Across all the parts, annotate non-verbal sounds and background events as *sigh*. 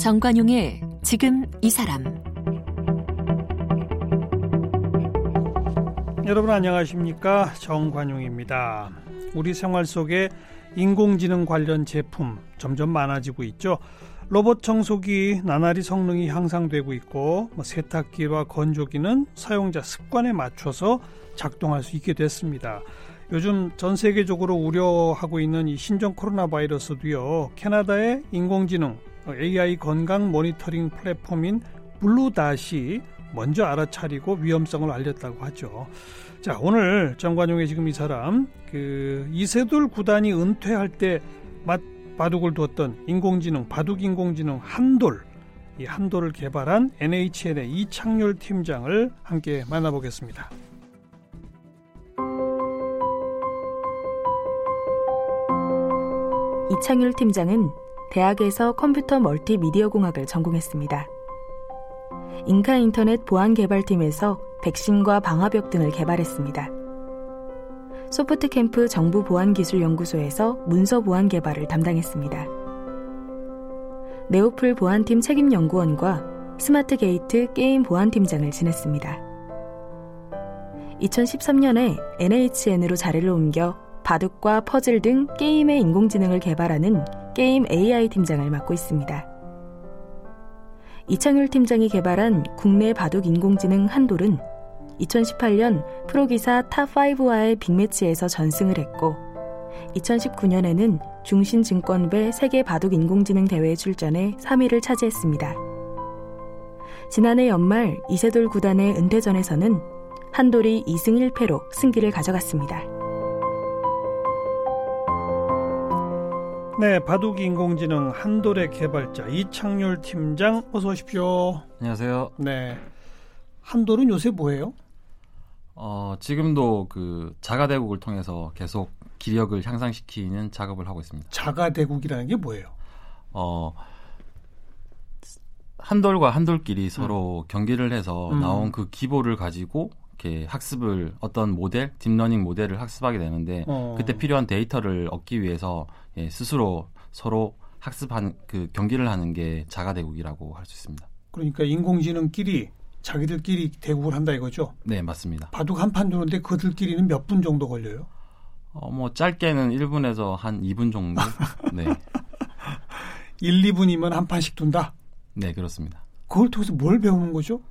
정관용의 지금 이 사람 여러분 안녕하십니까 정관용입니다. 우리 생활 속에 인공지능 관련 제품 점점 많아지고 있죠. 로봇 청소기 나날이 성능이 향상되고 있고 뭐 세탁기와 건조기는 사용자 습관에 맞춰서 작동할 수 있게 됐습니다. 요즘 전 세계적으로 우려하고 있는 이 신종 코로나 바이러스도요. 캐나다의 인공지능 AI 건강 모니터링 플랫폼인 블루닷이 먼저 알아차리고 위험성을 알렸다고 하죠. 자, 오늘 정관용의 지금 이 사람 그 이세돌 구단이 은퇴할 때 맛, 바둑을 두었던 인공지능 바둑 인공지능 한돌 이 한돌을 개발한 NHN의 이창률 팀장을 함께 만나보겠습니다. 이창율 팀장은 대학에서 컴퓨터 멀티미디어 공학을 전공했습니다. 잉카 인터넷 보안 개발팀에서 백신과 방화벽 등을 개발했습니다. 소프트 캠프 정부 보안 기술 연구소에서 문서 보안 개발을 담당했습니다. 네오플 보안팀 책임 연구원과 스마트 게이트 게임 보안팀장을 지냈습니다. 2013년에 NHN으로 자리를 옮겨 바둑과 퍼즐 등 게임의 인공지능을 개발하는 게임 AI 팀장을 맡고 있습니다. 이창율 팀장이 개발한 국내 바둑 인공지능 한돌은 2018년 프로기사 top 5와의 빅매치에서 전승을 했고 2019년에는 중신증권배 세계 바둑 인공지능 대회에 출전해 3위를 차지했습니다. 지난해 연말 이세돌 구단의 은퇴전에서는 한돌이 2승 1패로 승기를 가져갔습니다. 네, 바둑 인공지능 한돌의 개발자 이창률 팀장 어서 오십시오. 안녕하세요. 네. 한돌은 요새 뭐예요? 어, 지금도 그 자가대국을 통해서 계속 기력을 향상시키는 작업을 하고 있습니다. 자가대국이라는 게 뭐예요? 어, 한돌과 한돌끼리 서로 음. 경기를 해서 음. 나온 그 기보를 가지고 이렇게 학습을 어떤 모델, deep learning 모델을 학습하게 되는데 어. 그때 필요한 데이터를 얻기 위해서 예, 스스로 서로 학습한 그 경기를 하는 게 자가대국이라고 할 수 있습니다. 그러니까 인공지능끼리 자기들끼리 대국을 한다 이거죠? 네, 맞습니다. 바둑 한 판 두는데 그들끼리는 몇 분 정도 걸려요? 어, 뭐 짧게는 1분에서 한 2분 정도. *laughs* 네. 1, 2분이면 한 판씩 둔다? 네, 그렇습니다. 그걸 통해서 뭘 배우는 거죠?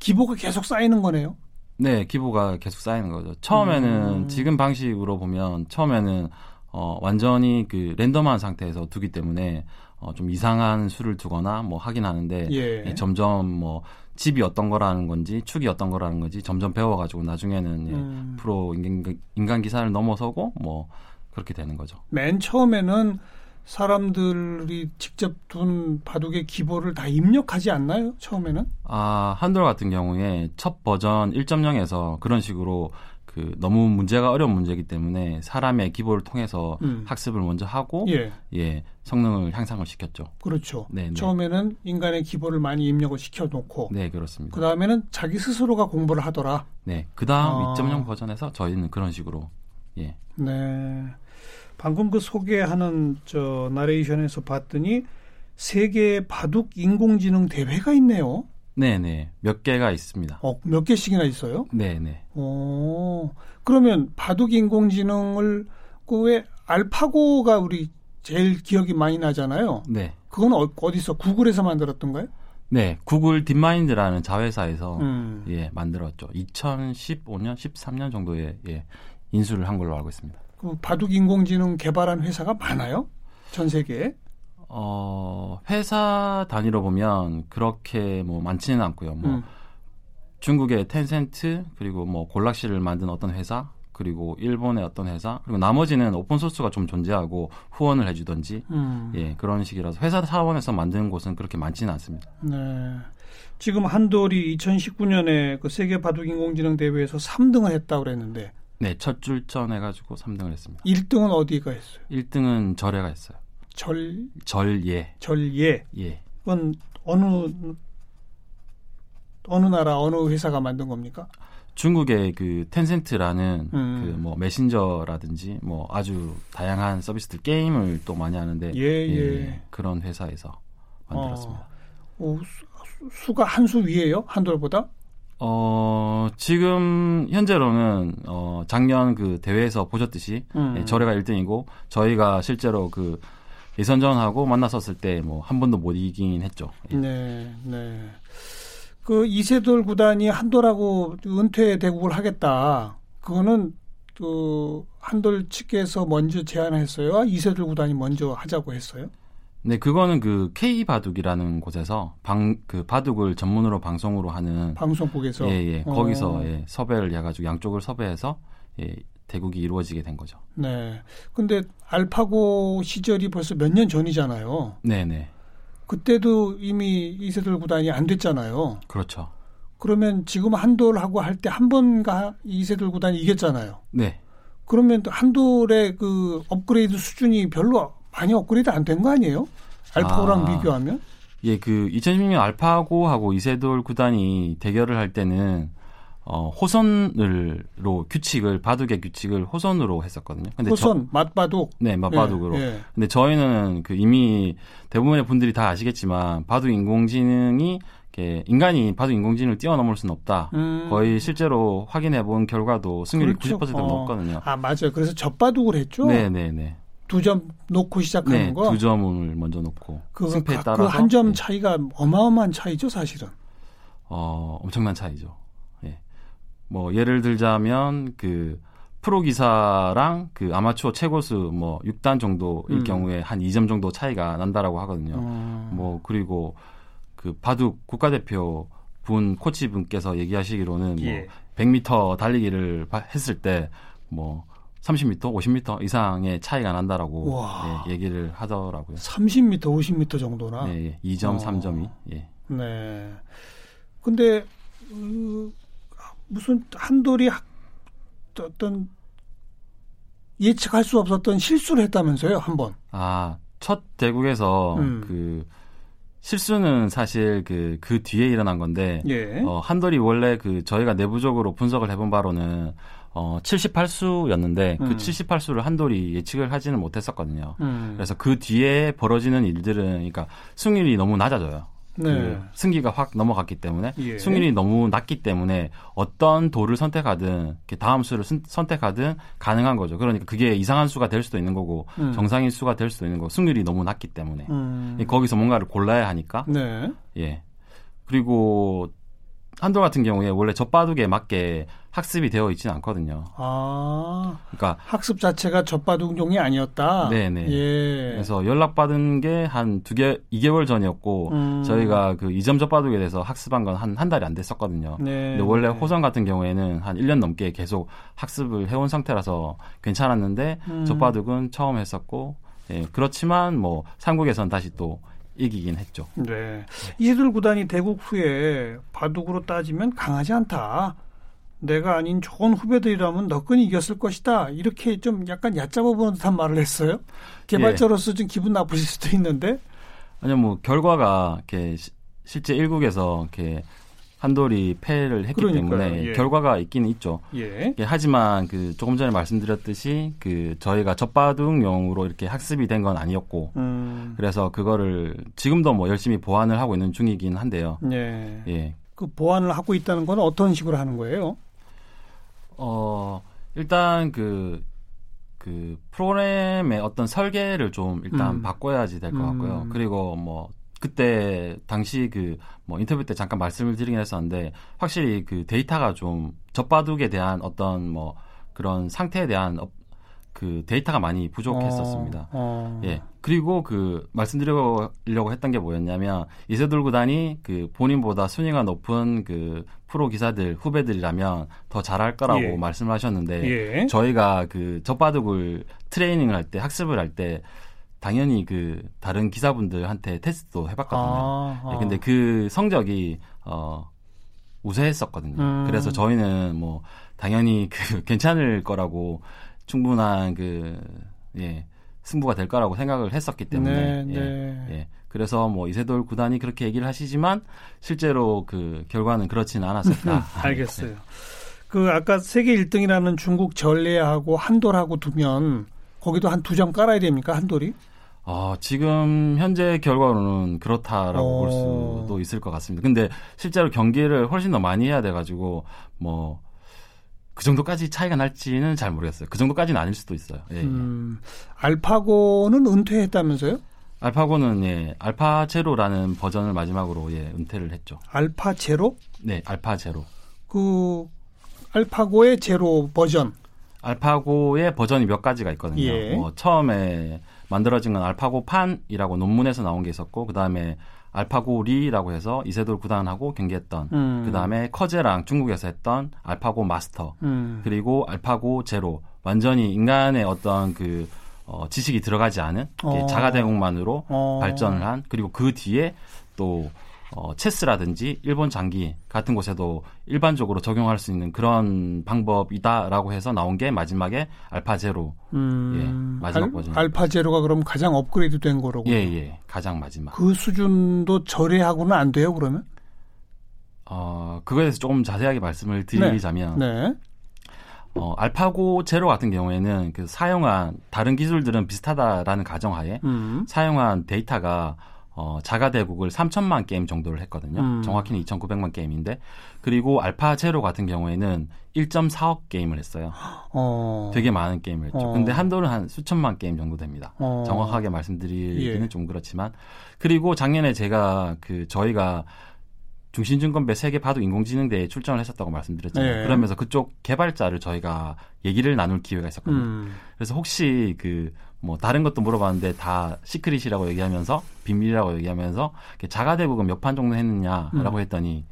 기보가 계속 쌓이는 거네요. 네, 기보가 계속 쌓이는 거죠. 처음에는 음. 지금 방식으로 보면 처음에는 어, 완전히 그 랜덤한 상태에서 두기 때문에 어, 좀 이상한 수를 두거나 뭐 하긴 하는데 예. 예, 점점 뭐 집이 어떤 거라는 건지 축이 어떤 거라는 건지 점점 배워가지고 나중에는 예, 음. 프로 인간, 인간 기사를 넘어서고 뭐 그렇게 되는 거죠. 맨 처음에는 사람들이 직접 둔 바둑의 기보를 다 입력하지 않나요? 처음에는? 아, 한돌 같은 경우에 첫 버전 1.0에서 그런 식으로 그 너무 문제가 어려운 문제이기 때문에 사람의 기보를 통해서 음. 학습을 먼저 하고 예. 예. 성능을 향상을 시켰죠. 그렇죠. 네, 네. 처음에는 인간의 기보를 많이 입력을 시켜 놓고 네, 그렇습니다. 그 다음에는 자기 스스로가 공부를 하더라. 네. 그 다음 아. 2.0 버전에서 저희는 그런 식으로 예. 네. 방금 그 소개하는 저 나레이션에서 봤더니 세계 바둑 인공지능 대회가 있네요. 네네. 몇 개가 있습니다. 어, 몇 개씩이나 있어요? 네네. 어, 그러면 바둑 인공지능을 그왜 알파고가 우리 제일 기억이 많이 나잖아요. 네. 그건 어, 디서 구글에서 만들었던가요? 네, 구글 딥마인드라는 자회사에서 음. 예 만들었죠. 2015년, 13년 정도에 예, 인수를 한 걸로 알고 있습니다. 그 바둑 인공지능 개발한 회사가 많아요? 전 세계에? 어, 회사 단위로 보면 그렇게 뭐 많지는 않고요. 뭐 음. 중국의 텐센트 그리고 뭐 Golaxy를 만든 어떤 회사 그리고 일본의 어떤 회사 그리고 나머지는 open source가 좀 존재하고 후원을 해주던지 음. 예 그런 식이라서 회사 차원에서 만드는 곳은 그렇게 많지는 않습니다. 네. 지금 한돌이 2019년에 그 세계 바둑 인공지능 대회에서 3등을 했다고 그랬는데 네, 첫 출전 해가지고 3등을 했습니다. 1등은 어디가 했어요? 1등은 절에가 했어요. 절 절예. 절예. 예. 그건 어느 어느 나라 어느 회사가 만든 겁니까? 중국의 그 텐센트라는 음. 그뭐 메신저라든지 뭐 아주 다양한 서비스들 게임을 또 많이 하는데 예, 예. 예, 그런 회사에서 만들었습니다. 어, 어, 수, 수가 한 수 위에요? 한돌보다? 어, 지금 현재로는 어, 작년 그 대회에서 보셨듯이 음. 예, 저래가 1등이고 저희가 실제로 그 예선전하고 만났었을 때 뭐 한 번도 못 이기긴 했죠. 예. 네, 네. 그 이세돌 구단이 한돌하고 은퇴 대국을 하겠다. 그거는 그 한돌 측에서 먼저 제안했어요. 이세돌 구단이 먼저 하자고 했어요. 네, 그거는 그 K 바둑이라는 곳에서 방 그 바둑을 전문으로 방송으로 하는 방송국에서. 예, 예. 어. 거기서 예, 섭외를 해가지고 양쪽을 섭외해서 예, 대국이 이루어지게 된 거죠. 네. 근데 알파고 시절이 벌써 몇 년 전이잖아요. 네, 네, 그때도 이미 이세돌 구단이 안 됐잖아요. 그렇죠. 그러면 지금 한돌하고 할 때 한 번가 이세돌 구단이 이겼잖아요. 네, 그러면 또 한돌의 그 업그레이드 수준이 별로 많이 업그레이드 안 된 거 아니에요? 알파고랑 아. 비교하면? 예, 그 2016년 알파고 하고 이세돌 구단이 대결을 할 때는 어, 호선으로 규칙을 바둑의 규칙을 호선으로 했었거든요. 근데 호선. 저, 네, 맞바둑으로. 예, 예. 근데 저희는 그 이미 대부분의 분들이 다 아시겠지만 바둑 인공지능이 인간이 바둑 인공지능을 뛰어넘을 수는 없다. 음. 거의 실제로 확인해 본 결과도 승률이 그렇죠. 90%가 어. 넘거든요. 아, 맞아요. 그래서 젖바둑을 했죠? 네, 네, 네. 두 점 놓고 시작하는 네, 거. 두 점을 먼저 놓고 그거 승패에 그 따라서 한점 네. 차이가 어마어마한 차이죠, 사실은. 어, 엄청난 차이죠. 예. 뭐 예를 들자면 그 프로 기사랑 그 아마추어 최고수 뭐 6단 정도일 음. 경우에 한 2점 정도 차이가 난다라고 하거든요. 어. 뭐 그리고 그 바둑 국가대표 분 코치 분께서 얘기하시기로는 예. 뭐 100m 달리기를 바- 했을 때뭐 30m, 50m 이상의 차이가 난다라고 와. 예, 얘기를 하더라고요. 30m, 50m 정도나. 예, 예. 2점, 어. 3점이. 예. 네. 근데 어, 무슨 한돌이 학- 어떤 예측할 수 없었던 실수를 했다면서요, 한 번. 아, 첫 대국에서 음. 그 실수는 사실 그, 그 뒤에 일어난 건데, 예. 어, 한돌이 원래 그 저희가 내부적으로 분석을 해본 바로는 어, 78수였는데 음. 그 78수를 한돌이 예측을 하지는 못했었거든요. 음. 그래서 그 뒤에 벌어지는 일들은 그러니까 승률이 너무 낮아져요. 네. 그 승기가 확 넘어갔기 때문에 예. 승률이 너무 낮기 때문에 어떤 도를 선택하든 다음 수를 선- 선택하든 가능한 거죠. 그러니까 그게 이상한 수가 될 수도 있는 거고 음. 정상인 수가 될 수도 있는 거고 승률이 너무 낮기 때문에 음. 거기서 뭔가를 골라야 하니까 네. 예 그리고 한돌 같은 경우에 원래 젖바둑에 맞게 학습이 되어 있지는 않거든요. 아, 그러니까 학습 자체가 젖바둑용이 아니었다. 네네. 예. 그래서 연락받은 게 한 두 개, 2개월 전이었고, 음. 저희가 그 이점 젖바둑에 대해서 학습한 건 한, 한 달이 안 됐었거든요. 네. 근데 원래 호선 같은 경우에는 한 1년 넘게 계속 학습을 해온 상태라서 괜찮았는데, 음. 젖바둑은 처음 했었고, 예, 그렇지만 뭐, 삼국에선 다시 또 이기긴 했죠. 네. 이세돌 구단이 대국 후에 바둑으로 따지면 강하지 않다. 내가 아닌 좋은 후배들이라면 너끈히 이겼을 것이다. 이렇게 좀 약간 얕잡아 보는 듯한 말을 했어요. 개발자로서 좀 기분 나쁘실 수도 있는데. 아니요, 뭐, 결과가 이렇게 시- 실제 1국에서 이렇게 한돌이 패를 했기 그러니까요. 때문에 예. 결과가 있기는 있죠. 예. 예, 하지만 그 조금 전에 말씀드렸듯이 그 저희가 젖바둑용으로 이렇게 학습이 된 건 아니었고 음. 그래서 그거를 지금도 뭐 열심히 보완을 하고 있는 중이긴 한데요. 예. 예. 그 보완을 하고 있다는 건 어떤 식으로 하는 거예요? 어, 일단 그, 그 프로그램의 어떤 설계를 좀 일단 음. 바꿔야지 될 것 같고요. 음. 그리고 뭐 그때 당시 그 뭐 인터뷰 때 잠깐 말씀을 드리긴 했었는데 확실히 그 데이터가 좀 젖바둑에 대한 어떤 뭐 그런 상태에 대한 어, 그 데이터가 많이 부족했었습니다. 어, 어. 예. 그리고 그 말씀드리려고 했던 게 뭐였냐면 이세돌 구단이 그 본인보다 순위가 높은 그 프로 기사들 후배들이라면 더 잘할 거라고 예. 말씀하셨는데 예. 저희가 그 젖바둑을 트레이닝을 할 때 학습을 할때 당연히 그 다른 기사분들한테 테스트도 해봤거든요. 아, 아. 예, 근데 그 성적이 어 우세했었거든요. 음. 그래서 저희는 뭐 당연히 *laughs* 그 괜찮을 거라고 충분한 그 예, 승부가 될 거라고 생각을 했었기 때문에 네, 예, 네. 예. 그래서 뭐 이세돌 구단이 그렇게 얘기를 하시지만 실제로 그 결과는 그렇지는 않았었다. *laughs* 알겠어요. 그 아까 세계 1등이라는 중국 전례하고 한돌하고 두면 거기도 한두점 깔아야 됩니까 한 돌이? 어, 지금 현재 결과로는 그렇다라고 어. 볼 수도 있을 것 같습니다. 근데 실제로 경기를 훨씬 더 많이 해야 돼가지고 뭐 그 정도까지 차이가 날지는 잘 모르겠어요. 그 정도까지는 아닐 수도 있어요. 예, 예. 음, 알파고는 은퇴했다면서요? 알파고는 예, 알파 제로라는 버전을 마지막으로 예, 은퇴를 했죠. 알파 제로? 네, 알파 제로. 그 알파고의 제로 버전. 알파고의 버전이 몇 가지가 있거든요. 예. 뭐 처음에 만들어진 건 알파고 판이라고 논문에서 나온 게 있었고 그 다음에 알파고 리라고 해서 이세돌 구단하고 경기했던 음. 그 다음에 커제랑 중국에서 했던 알파고 마스터 음. 그리고 알파고 제로 완전히 인간의 어떤 그 어, 지식이 들어가지 않은 어. 자가 대응만으로 어. 발전을 한 그리고 그 뒤에 또 어, 체스라든지 일본 장기 같은 곳에도 일반적으로 적용할 수 있는 그런 방법이다라고 해서 나온 게 마지막에 알파 제로 음. 예, 마지막 알, 버전. 알파 제로가 그럼 가장 업그레이드 된 거라고. 예예 가장 마지막 그 수준도 절회하고는 안 돼요, 그러면? 어 그거에 대해서 조금 자세하게 말씀을 드리자면 네. 어, 알파고 제로 같은 경우에는 그 사용한 다른 기술들은 비슷하다라는 가정하에 음. 사용한 데이터가 어, 자가 대국을 3천만 게임 정도를 했거든요. 음. 정확히는 2,900만 게임인데 그리고 알파 제로 같은 경우에는 1.4억 게임을 했어요. 어. 되게 많은 게임을 했죠. 어. 근데 한도는 한 수천만 게임 정도 됩니다. 어. 정확하게 말씀드리기는 예. 좀 그렇지만 그리고 작년에 제가 그 저희가 중신증권배 세계 바둑 인공지능 대회에 출전을 했었다고 말씀드렸잖아요. 예. 그러면서 그쪽 개발자를 저희가 얘기를 나눌 기회가 있었거든요. 음. 그래서 혹시 그 뭐 다른 것도 물어봤는데 다 secret이라고 얘기하면서 비밀이라고 얘기하면서 자가 대국은 몇판 정도 했느냐라고 음. 했더니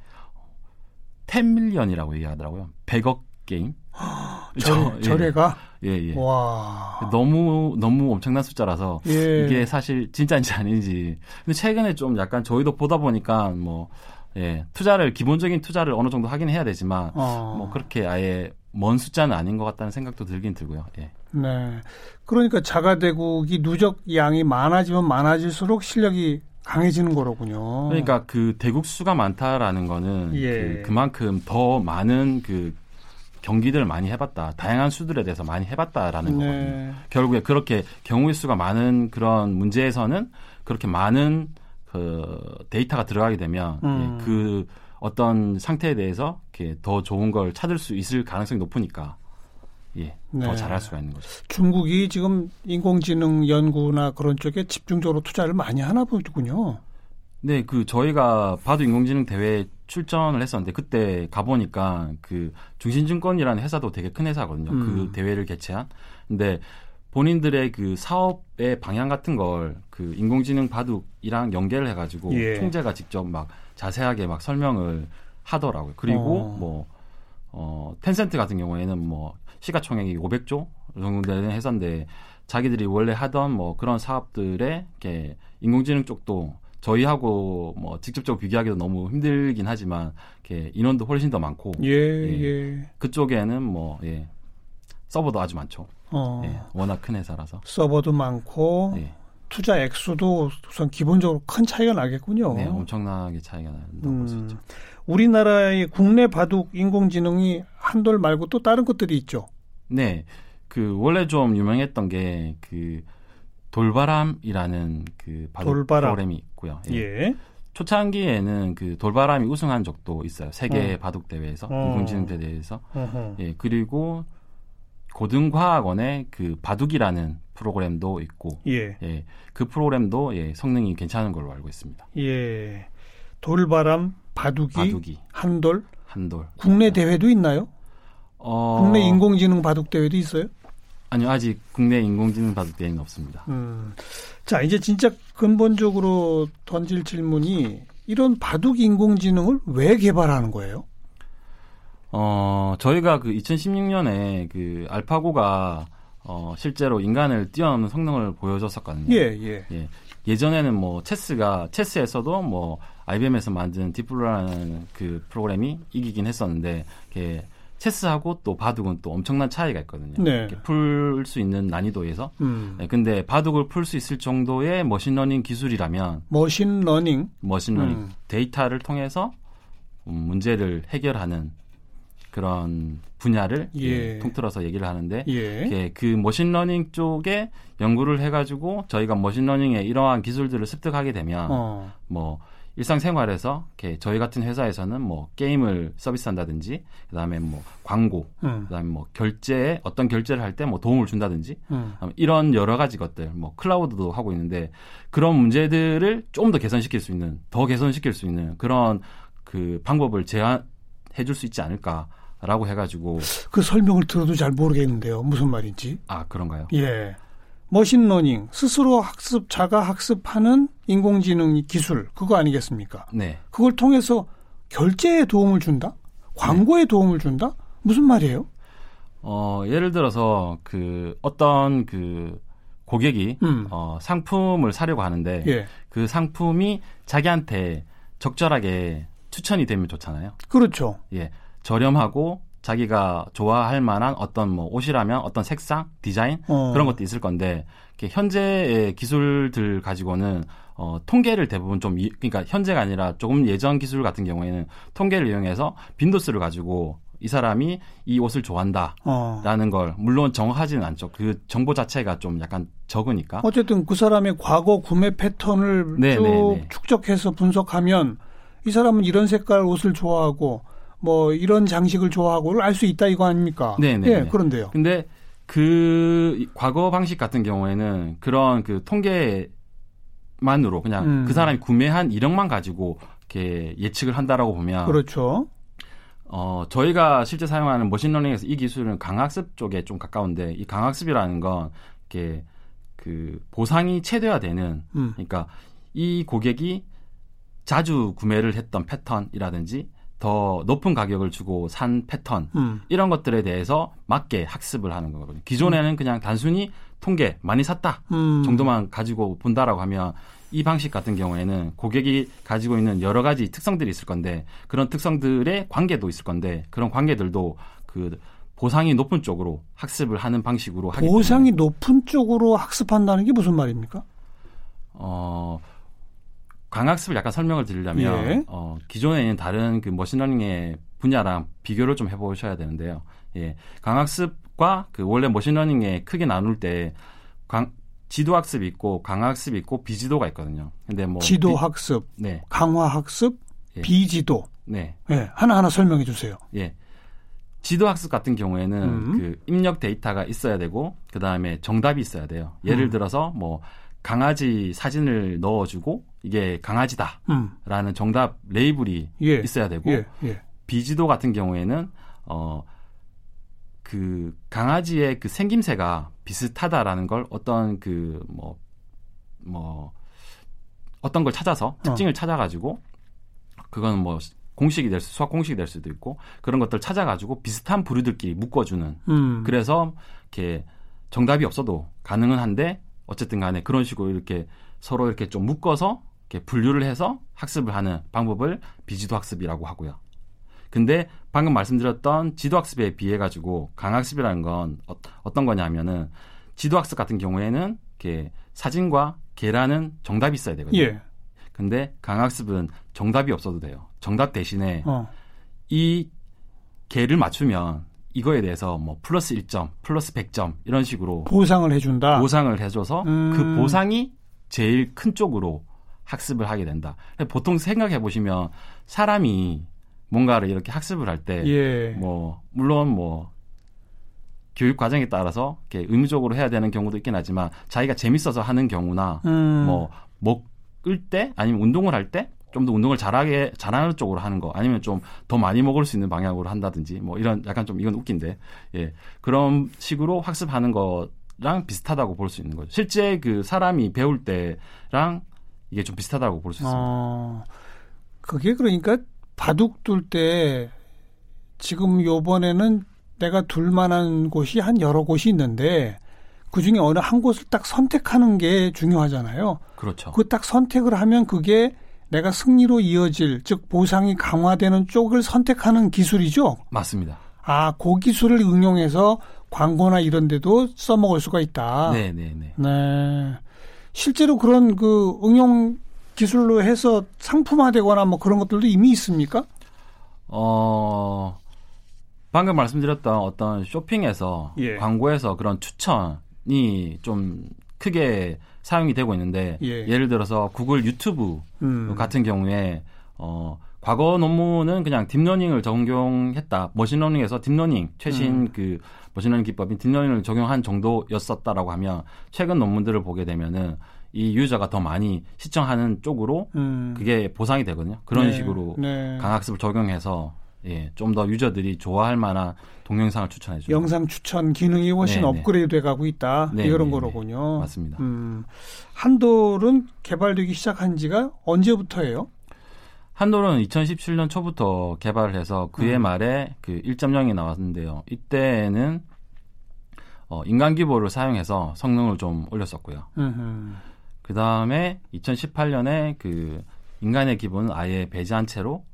10 million이라고 얘기하더라고요. 100억 게임. *gasps* 절, 절회가? 예, 예. 와. 너무 너무 엄청난 숫자라서 예. 이게 사실 진짜인지 아닌지. 근데 최근에 좀 약간 저희도 보다 보니까 뭐 예, 투자를 기본적인 투자를 어느 정도 하긴 해야 되지만 어. 뭐 그렇게 아예 먼 숫자는 아닌 것 같다는 생각도 들긴 들고요. 예. 네. 그러니까 자가대국이 누적 양이 많아지면 많아질수록 실력이 강해지는 거로군요. 그러니까 그 대국 수가 많다라는 거는 예. 그, 그만큼 더 많은 그 경기들을 많이 해봤다, 다양한 수들에 대해서 많이 해봤다라는 거거든요. 네. 결국에 그렇게 경우의 수가 많은 그런 문제에서는 그렇게 많은 그 데이터가 들어가게 되면 음. 예, 그 어떤 상태에 대해서 이렇게 더 좋은 걸 찾을 수 있을 가능성이 높으니까 예, 네. 더 잘할 수가 있는 거죠. 중국이 지금 인공지능 연구나 그런 쪽에 집중적으로 투자를 많이 하나 보군요. 네, 그 저희가 바둑 인공지능 대회에 출전을 했었는데 그때 가 보니까 그 중신증권이라는 회사도 되게 큰 회사거든요. 음. 그 대회를 개최한. 근데 본인들의 그 사업의 방향 같은 걸 그 인공지능 바둑이랑 연계를 해가지고 예. 총재가 직접 막 자세하게 막 설명을 하더라고요. 그리고 어. 뭐, 어, 텐센트 같은 경우에는 뭐 시가총액이 500조 정도 되는 회사인데 자기들이 원래 하던 뭐 그런 사업들에 이렇게 인공지능 쪽도 저희하고 뭐 직접적으로 비교하기도 너무 힘들긴 하지만 이렇게 인원도 훨씬 더 많고 예, 예. 예. 그쪽에는 뭐 예, 서버도 아주 많죠. 어. 예, 워낙 큰 회사라서. 서버도 많고 예, 투자 액수도 우선 기본적으로 큰 차이가 나겠군요. 네, 엄청나게 차이가 난다고 볼수 음, 있죠. 우리나라의 국내 바둑 인공지능이 한돌 말고 또 다른 것들이 있죠. 네, 그 원래 좀 유명했던 게 그 돌바람이라는 그 바둑 돌바람. 프로그램이 있고요. 예. 예. 초창기에는 그 돌바람이 우승한 적도 있어요. 세계 어. 바둑 대회에서 어. 인공지능 대회에서. 어허. 예, 그리고 고등과학원의 그 바둑이라는 프로그램도 있고, 예. 예, 그 프로그램도 예, 성능이 괜찮은 걸로 알고 있습니다. 예. 돌바람, 바둑이, 바둑이 한돌, 한돌. 국내 대회도 있나요? 어, 국내 인공지능 바둑 대회도 있어요? 아니요, 아직 국내 인공지능 바둑 대회는 없습니다. 음. 자, 이제 진짜 근본적으로 던질 질문이 이런 바둑 인공지능을 왜 개발하는 거예요? 어, 저희가 그 2016년에 그 알파고가 어, 실제로 인간을 뛰어넘는 성능을 보여줬었거든요. 예, 예. 예. 예전에는 뭐 체스가 체스에서도 뭐 IBM에서 만든 딥블루라는 그 프로그램이 이기긴 했었는데 이게 체스하고 또 바둑은 또 엄청난 차이가 있거든요. 네. 풀 수 있는 난이도에서. 음. 네, 근데 바둑을 풀 수 있을 정도의 machine learning 기술이라면 machine learning. machine learning 음. 데이터를 통해서 음, 문제를 해결하는 그런 분야를 예. 통틀어서 얘기를 하는데 예. 예, 그 machine learning 쪽에 연구를 해가지고 저희가 machine learning의 이러한 기술들을 습득하게 되면 어. 뭐 일상생활에서 이렇게 저희 같은 회사에서는 뭐 게임을 서비스한다든지 그다음에 뭐 광고 음. 그다음에 뭐 결제에 어떤 결제를 할 때 뭐 도움을 준다든지 음. 어, 이런 여러 가지 것들 뭐 cloud도 하고 있는데 그런 문제들을 좀더 개선시킬 수 있는 더 개선시킬 수 있는 그런 그 방법을 제안해 줄 수 있지 않을까 라고 해가지고 그 설명을 들어도 잘 모르겠는데요. 무슨 말인지. 아 그런가요? 예. machine learning 스스로 학습 자가 학습하는 인공지능 기술 그거 아니겠습니까? 네. 그걸 통해서 결제에 도움을 준다? 광고에 도움을 준다? 무슨 말이에요? 어 예를 들어서 그 어떤 그 고객이 음. 어 상품을 사려고 하는데 예. 그 상품이 자기한테 적절하게 추천이 되면 좋잖아요. 그렇죠. 예, 저렴하고 자기가 좋아할 만한 어떤 뭐 옷이라면 어떤 색상, 디자인 어. 그런 것도 있을 건데 현재의 기술들 가지고는 어, 통계를 대부분 좀 이, 그러니까 현재가 아니라 조금 예전 기술 같은 경우에는 통계를 이용해서 빈도수를 가지고 이 사람이 이 옷을 좋아한다라는 어. 걸 물론 정하지는 않죠. 그 정보 자체가 좀 약간 적으니까. 어쨌든 그 사람의 과거 구매 패턴을 네, 쭉 네, 네. 축적해서 분석하면 이 사람은 이런 색깔 옷을 좋아하고 뭐 이런 장식을 좋아하고를 알 수 있다 이거 아닙니까? 네, 네, 예, 네. 그런데요. 근데 그 과거 방식 같은 경우에는 그런 그 통계만으로 그냥 음. 그 사람이 구매한 이력만 가지고 이렇게 예측을 한다라고 보면 그렇죠. 어 저희가 실제 사용하는 머신러닝에서 이 기술은 강학습 쪽에 좀 가까운데 이 강학습이라는 건 이렇게 그 보상이 최대화되는 음. 그러니까 이 고객이 자주 구매를 했던 패턴이라든지 더 높은 가격을 주고 산 패턴 음. 이런 것들에 대해서 맞게 학습을 하는 거거든요. 기존에는 그냥 단순히 통계 많이 샀다 음. 정도만 가지고 본다라고 하면 이 방식 같은 경우에는 고객이 가지고 있는 여러 가지 특성들이 있을 건데 그런 특성들의 관계도 있을 건데 그런 관계들도 그 보상이 높은 쪽으로 학습을 하는 방식으로 하기 보상이 높은 쪽으로 학습한다는 게 무슨 말입니까? 어 강화학습을 약간 설명을 드리려면 예. 어, 기존에 있는 다른 그 machine learning의 분야랑 비교를 좀 해보셔야 되는데요. 예, 강화학습과 그 원래 machine learning에 크게 나눌 때 강, 지도학습이 있고 강화학습이 있고 비지도가 있거든요. 근데 뭐 지도 비- 학습, 네, 강화 학습, 예. 비지도. 네, 예, 하나하나 설명해 주세요. 예. 지도학습 같은 경우에는 음. 그 입력 데이터가 있어야 되고 그 다음에 정답이 있어야 돼요. 예를 음. 들어서 뭐 강아지 사진을 넣어주고 이게 강아지다. 음. 라는 정답 레이블이 예. 있어야 되고 예, 예. 비지도 같은 경우에는 어 그 강아지의 그 생김새가 비슷하다라는 걸 어떤 그뭐뭐 어떤 걸 찾아서 특징을 찾아가지고 그건 뭐 공식이 될 수, 수학 공식이 될 수도 있고 그런 것들 을 찾아가지고 비슷한 부류들끼리 묶어주는 음. 그래서 이렇게 정답이 없어도 가능은 한데 어쨌든 간에 그런 식으로 이렇게 서로 이렇게 좀 묶어서 이렇게 분류를 해서 학습을 하는 방법을 비지도 학습이라고 하고요. 근데 방금 말씀드렸던 지도 학습에 비해 가지고 강학습이라는 건 어, 어떤 거냐면은 지도 학습 같은 경우에는 이렇게 사진과 개라는 정답이 있어야 되거든요. 예. 근데 강학습은 정답이 없어도 돼요. 정답 대신에 어. 이 개를 맞추면 이거에 대해서 뭐 플러스 1점, 플러스 100점 이런 식으로 보상을 해준다. 보상을 해줘서 음. 그 보상이 제일 큰 쪽으로 학습을 하게 된다. 보통 생각해 보시면 사람이 뭔가를 이렇게 학습을 할 때뭐 예. 물론 뭐 교육 과정에 따라서 이렇게 의무적으로 해야 되는 경우도 있긴 하지만 자기가 재밌어서 하는 경우나 음. 뭐 먹을 때 아니면 운동을 할 때 좀 더 운동을 잘하게 잘하는 쪽으로 하는 거 아니면 좀 더 많이 먹을 수 있는 방향으로 한다든지 뭐 이런 약간 좀 이건 웃긴데 예 그런 식으로 학습하는 거랑 비슷하다고 볼 수 있는 거죠 실제 그 사람이 배울 때랑 이게 좀 비슷하다고 볼 수 있습니다 어, 그게 그러니까 바둑 둘 때 지금 요번에는 내가 둘 만한 곳이 한 여러 곳이 있는데 그 중에 어느 한 곳을 딱 선택하는 게 중요하잖아요. 그렇죠 그 딱 선택을 하면 그게 내가 승리로 이어질 즉 보상이 강화되는 쪽을 선택하는 기술이죠. 맞습니다 아, 그 기술을 응용해서 광고나 이런 데도 써먹을 수가 있다. 네 네 네 네. 실제로 그런 그 응용 기술로 해서 상품화되거나 뭐 그런 것들도 이미 있습니까? 어 방금 말씀드렸던 어떤 쇼핑에서 예. 광고에서 그런 추천이 좀 크게 사용이 되고 있는데 예. 를 들어서 구글 유튜브 음. 같은 경우에 어 과거 논문은 그냥 딥러닝을 적용했다. 머신러닝에서 딥러닝 최신 음. 그 machine learning 기법인 deep learning을 적용한 정도였었다라고 하면 최근 논문들을 보게 되면은 이 user가 더 많이 시청하는 쪽으로 음. 그게 보상이 되거든요. 그런 네, 식으로 네. 강화학습을 적용해서 예, 좀 더 user들이 좋아할 만한 동영상을 추천해 주죠. 영상 추천 기능이 훨씬 네, 네. 업그레이드 돼 가고 있다. 네, 이런 네, 거로군요. 맞습니다. 음. 한돌은 개발되기 시작한 지가 언제부터예요? 한돌은 2017년 초부터 개발을 해서 그해 음. 말에 그 1.0이 나왔는데요. 이때는 어, 인간 기보를 사용해서 성능을 좀 올렸었고요. 그 다음에 2018년에 그 인간의 기본은 아예 배제한 채로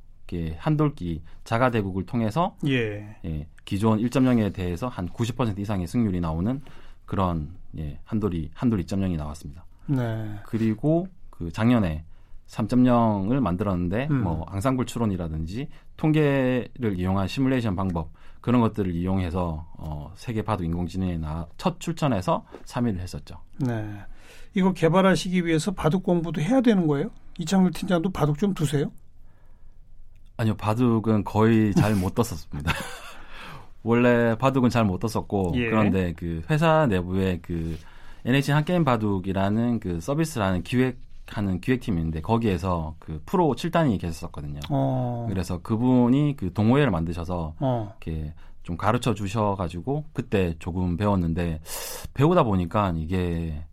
한돌기 자가 대국을 통해서 예. 예, 기존 1.0에 대해서 한 90% 이상의 승률이 나오는 그런 예, 한돌이 한돌 2.0이 나왔습니다. 네. 그리고 그 작년에 3.0을 만들었는데 음. 뭐 앙상블 추론이라든지 통계를 이용한 시뮬레이션 방법 그런 것들을 이용해서 어, 세계 바둑 인공지능에 나, 첫 출전해서 3위를 했었죠. 네. 이거 개발하시기 위해서 바둑 공부도 해야 되는 거예요? 이창률 팀장도 바둑 좀 두세요? 아니요, 바둑은 거의 잘 못 떴었습니다. *laughs* 원래 바둑은 잘 못 떴었고 예. 그런데 그 회사 내부에 그 NH 한 게임 바둑이라는 그 서비스라는 기획 하는 기획팀인데 거기에서 그 프로 7단이 계셨었거든요. 어. 그래서 그분이 그 동호회를 만드셔서 어. 이렇게 좀 가르쳐 주셔가지고 그때 조금 배웠는데 배우다 보니까 이게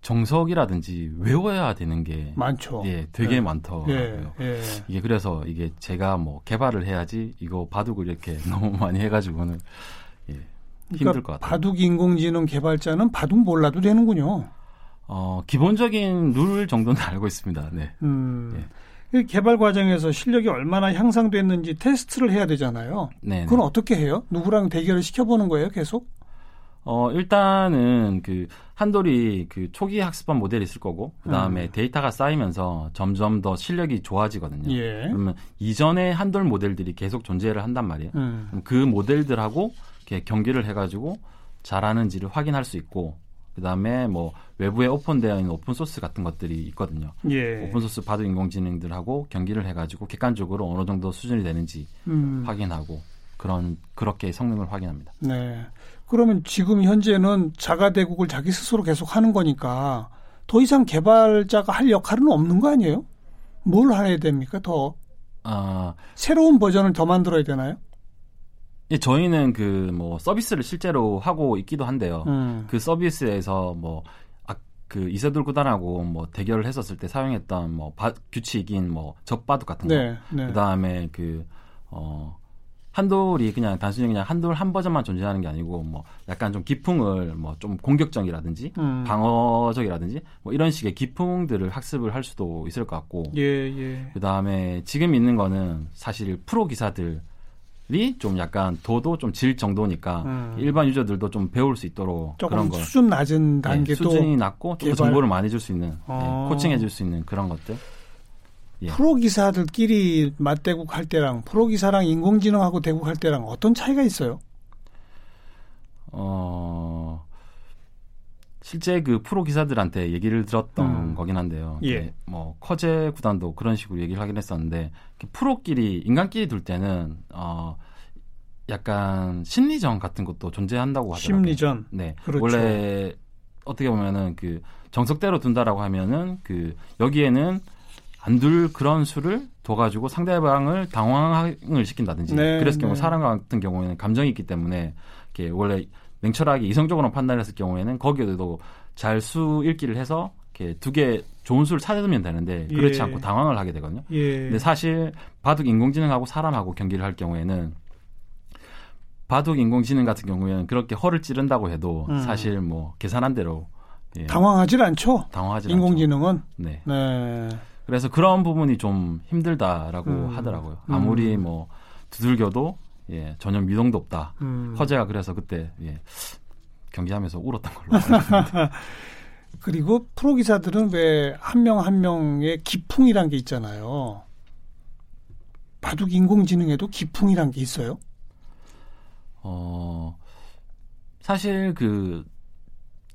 정석이라든지 외워야 되는 게 많죠. 예, 되게 예. 많더라고요. 예. 예. 이게 그래서 이게 제가 뭐 개발을 해야지 이거 바둑을 이렇게 *laughs* 너무 많이 해가지고는 예, 힘들 것 그러니까 같아요. 바둑 인공지능 개발자는 바둑 몰라도 되는군요. 어, 기본적인 룰 정도는 *laughs* 알고 있습니다. 네. 음. 이 개발 과정에서 실력이 얼마나 향상됐는지 테스트를 해야 되잖아요. 네. 그건 어떻게 해요? 누구랑 대결을 시켜보는 거예요, 계속? 어, 일단은 그 한돌이 그 초기 학습반 모델이 있을 거고 그다음에 음. 데이터가 쌓이면서 점점 더 실력이 좋아지거든요. 예. 그러면 이전의 한돌 모델들이 계속 존재를 한단 말이에요. 음. 그 모델들하고 이렇게 경기를 해 가지고 잘하는지를 확인할 수 있고 그다음에 뭐 외부에 오픈되어 있는 open source 같은 것들이 있거든요. 예. open source 바둑 인공지능들하고 경기를 해가지고 객관적으로 어느 정도 수준이 되는지 음. 확인하고 그런 그렇게 성능을 확인합니다. 네. 그러면 지금 현재는 자가 대국을 자기 스스로 계속 하는 거니까 더 이상 개발자가 할 역할은 없는 거 아니에요? 뭘 해야 됩니까? 더 아 새로운 버전을 더 만들어야 되나요? 예, 저희는 그 뭐 서비스를 실제로 하고 있기도 한데요. 음. 그 서비스에서 뭐, 아, 그 이세돌 구단하고 뭐 대결을 했었을 때 사용했던 뭐 바- 규칙인 뭐 적바둑 같은 거. 네. 네. 그 다음에 그, 어, 한돌이 그냥 단순히 그냥 한돌 한 버전만 존재하는 게 아니고 뭐 약간 좀 기풍을 뭐 좀 공격적이라든지 음. 방어적이라든지 뭐 이런 식의 기풍들을 학습을 할 수도 있을 것 같고 예, 예. 그 다음에 지금 있는 거는 사실 프로 기사들이 좀 약간 도도 좀 질 정도니까 음. 일반 유저들도 좀 배울 수 있도록 그런 걸 수준 낮은 예, 단계도 수준이 낮고 개발- 정보를 많이 줄 수 있는 어. 예, 코칭해 줄 수 있는 그런 것들 예. 프로 기사들끼리 맞대국 할 때랑 프로 기사랑 인공지능하고 대국할 때랑 어떤 차이가 있어요? 어 실제 그 프로 기사들한테 얘기를 들었던 음. 거긴 한데요. 예. 뭐 커제 구단도 그런 식으로 얘기를 하긴 했었는데 프로끼리 인간끼리 둘 때는 어 약간 심리전 같은 것도 존재한다고 하더라고요. 심리전. 네. 그렇죠. 원래 어떻게 보면은 그 정석대로 둔다라고 하면은 그 여기에는 안 둘 그런 수를 둬가지고 상대방을 당황을 시킨다든지 네, 그랬을 경우 네. 사람 같은 경우에는 감정이 있기 때문에 이렇게 원래 냉철하게 이성적으로 판단했을 경우에는 거기에도 잘 수 읽기를 해서 이렇게 두 개 좋은 수를 찾으면 되는데 그렇지 예. 않고 당황을 하게 되거든요. 예. 근데 사실 바둑 인공지능하고 사람하고 경기를 할 경우에는 바둑 인공지능 같은 경우에는 그렇게 허를 찌른다고 해도 음. 사실 뭐 계산한 대로 예, 당황하질 않죠. 당황하지 않죠. 인공지능은. 네. 네. 그래서 그런 부분이 좀 힘들다라고 음. 하더라고요. 아무리 음. 뭐 두들겨도 예, 전혀 미동도 없다. 음. 허재가 그래서 그때 예, 경기하면서 울었던 걸로 알고. *laughs* 그리고 프로 기사들은 왜 한 명 한 명의 기풍이란 게 있잖아요. 바둑 인공지능에도 기풍이란 게 있어요. 어, 사실 그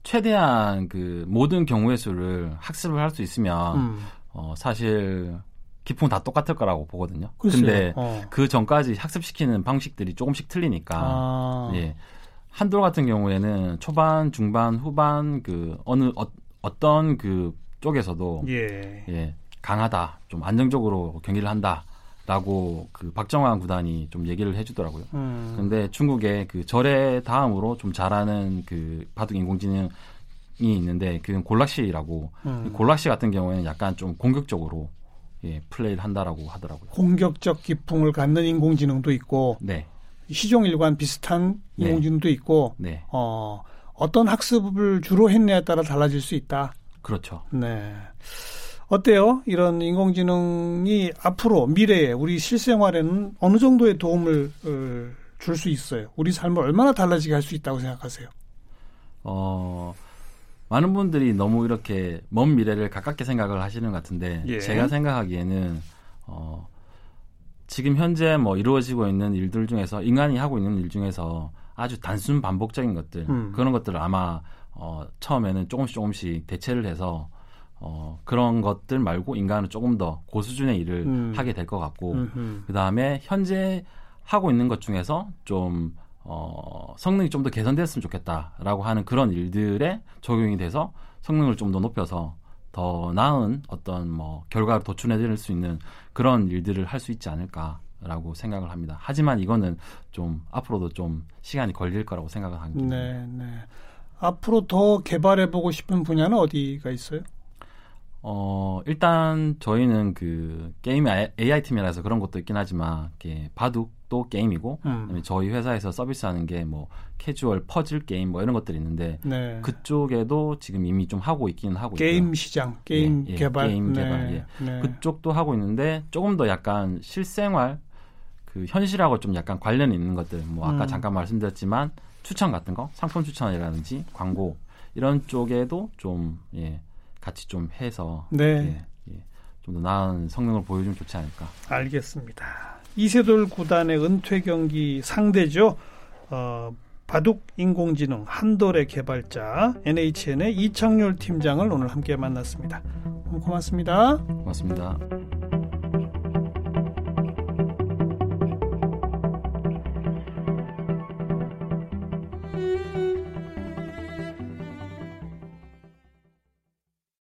최대한 그 모든 경우의 수를 학습을 할 수 있으면 음. 어, 사실 기풍 다 똑같을 거라고 보거든요. 글쎄요. 근데 어. 그 전까지 학습시키는 방식들이 조금씩 틀리니까 아. 예. 한돌 같은 경우에는 초반, 중반, 후반 그 어느 어, 어떤 그 쪽에서도 예. 예, 강하다. 좀 안정적으로 경기를 한다 라고 그 박정환 구단이 좀 얘기를 해 주더라고요. 음. 근데 중국의 그 절에 다음으로 좀 잘하는 그 바둑 인공지능이 있는데 그건 골락시라고 음. 이 골락시 같은 경우에는 약간 좀 공격적으로 예, 플레이를 한다라고 하더라고요. 공격적 기풍을 갖는 인공지능도 있고 네. 시종일관 비슷한 네. 인공지능도 있고 네. 어, 어떤 학습을 주로 했냐에 따라 달라질 수 있다. 그렇죠. 네. 어때요? 이런 인공지능이 앞으로 미래에 우리 실생활에는 어느 정도의 도움을 어, 줄수 있어요? 우리 삶을 얼마나 달라지게 할 수 있다고 생각하세요? 어, 많은 분들이 너무 이렇게 먼 미래를 가깝게 생각을 하시는 것 같은데 예. 제가 생각하기에는 어, 지금 현재 뭐 이루어지고 있는 일들 중에서 인간이 하고 있는 일 중에서 아주 단순 반복적인 것들 음. 그런 것들을 아마 어, 처음에는 조금씩 조금씩 대체를 해서 어, 그런 것들 말고 인간은 조금 더 고수준의 일을 음. 하게 될 것 같고. 그 다음에 현재 하고 있는 것 중에서 좀 어, 성능이 좀 더 개선됐으면 좋겠다라고 하는 그런 일들에 적용이 돼서 성능을 좀 더 높여서 더 나은 어떤 뭐 결과를 도출해낼 수 있는 그런 일들을 할 수 있지 않을까라고 생각을 합니다. 하지만 이거는 좀 앞으로도 좀 시간이 걸릴 거라고 생각을 합니다. 네, 네. 앞으로 더 개발해 보고 싶은 분야는 어디가 있어요? 어, 일단 저희는 그 게임 AI 팀이라서 그런 것도 있긴 하지만 이렇게 바둑도 게임이고 음. 저희 회사에서 서비스하는 게 뭐 캐주얼 퍼즐 게임 뭐 이런 것들이 있는데 네. 그쪽에도 지금 이미 좀 하고 있기는 하고 게임 있고요. 시장, 게임 예, 예, 개발. 게임 네. 개발, 예. 네. 그쪽도 하고 있는데 조금 더 약간 실생활 그 현실하고 좀 약간 관련이 있는 것들 뭐 아까 음. 잠깐 말씀드렸지만 추천 같은 거 상품 추천이라든지 광고 이런 쪽에도 좀 예, 같이 좀 해서 네. 예, 예, 좀더 나은 성능을 보여주면 좋지 않을까. 알겠습니다. 이세돌 구단의 은퇴 경기 상대죠. 어, 바둑 인공지능 한돌의 개발자 NHN의 이창렬 팀장을 오늘 함께 만났습니다. 고맙습니다. 고맙습니다.